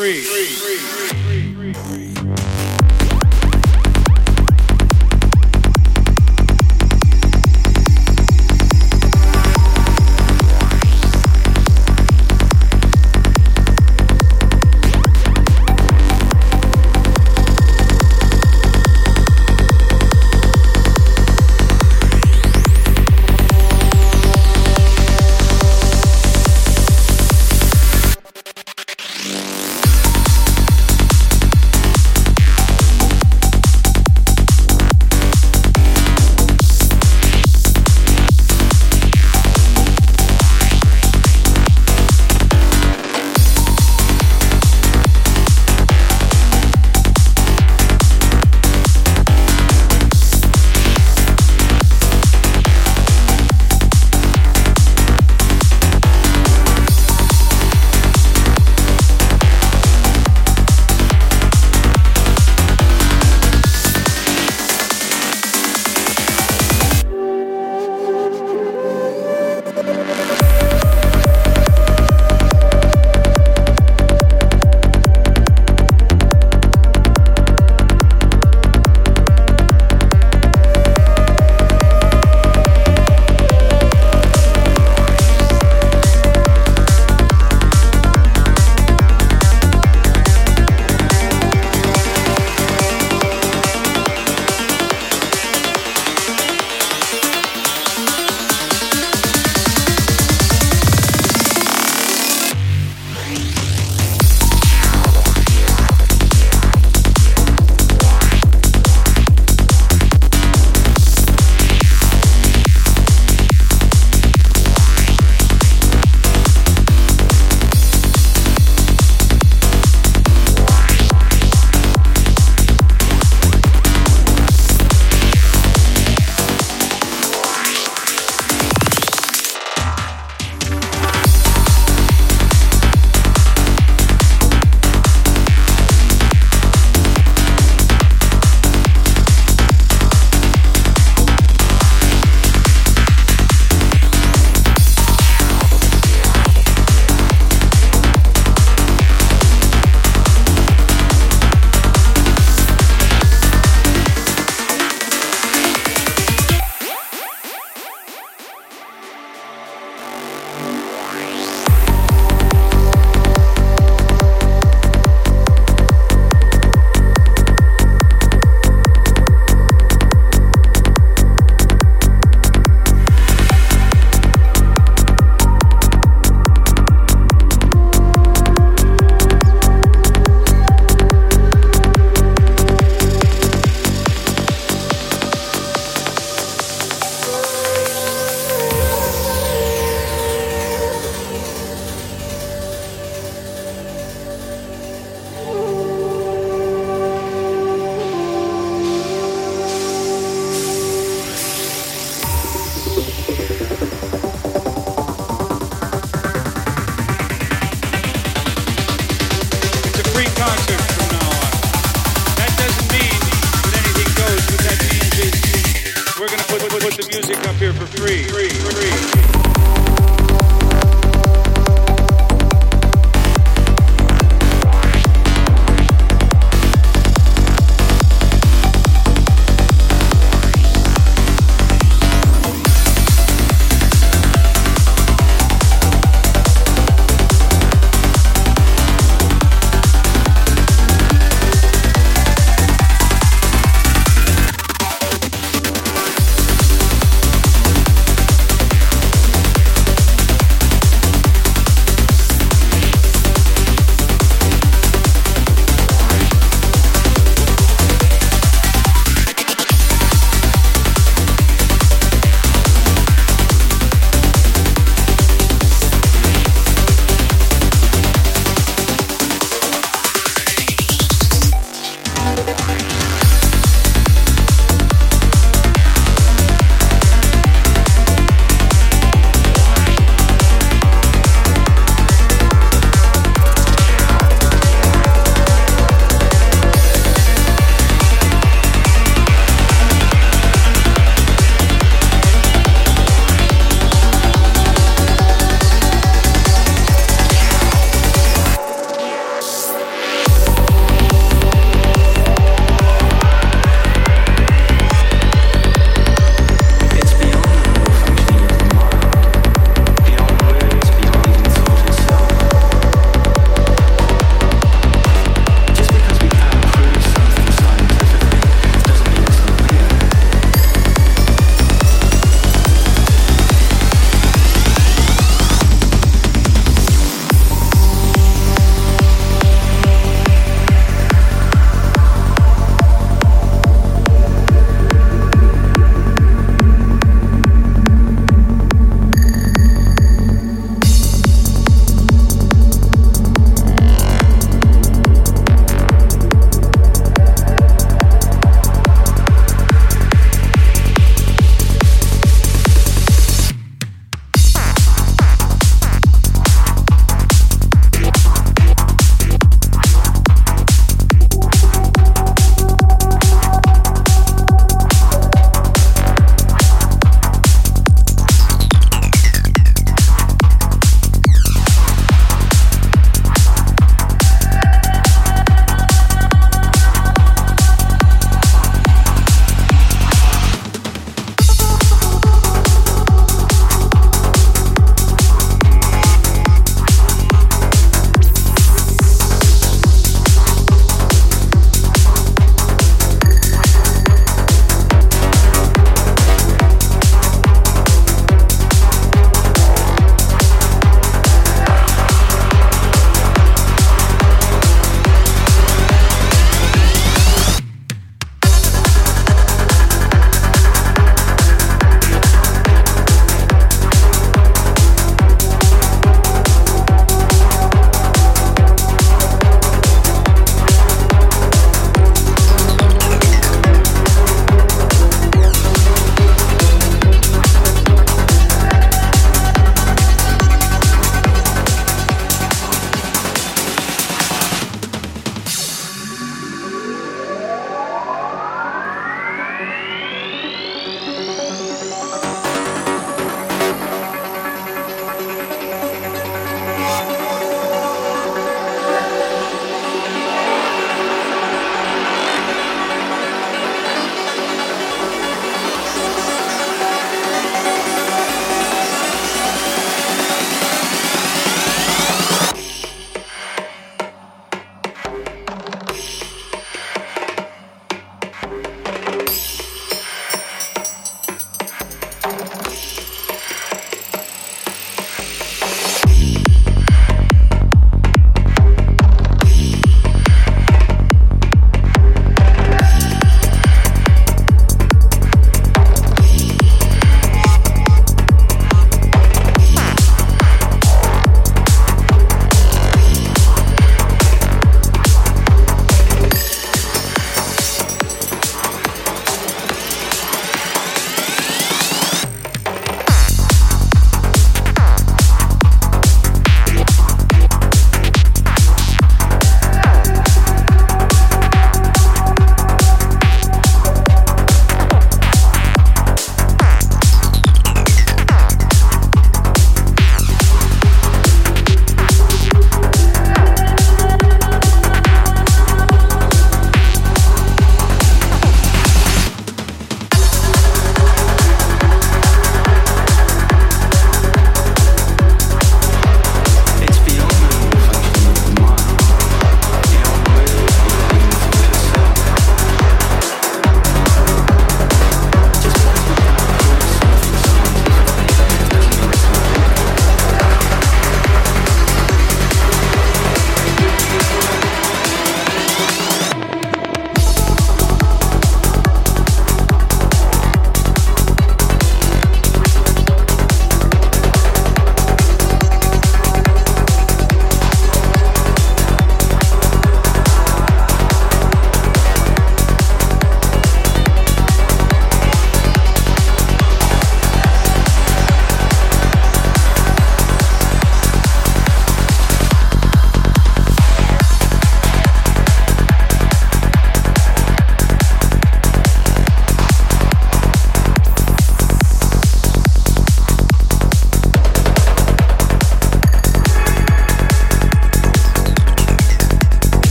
three.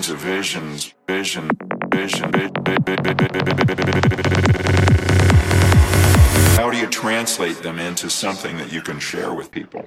Kinds of visions, vision, vision. How do you translate them into something that you can share with people?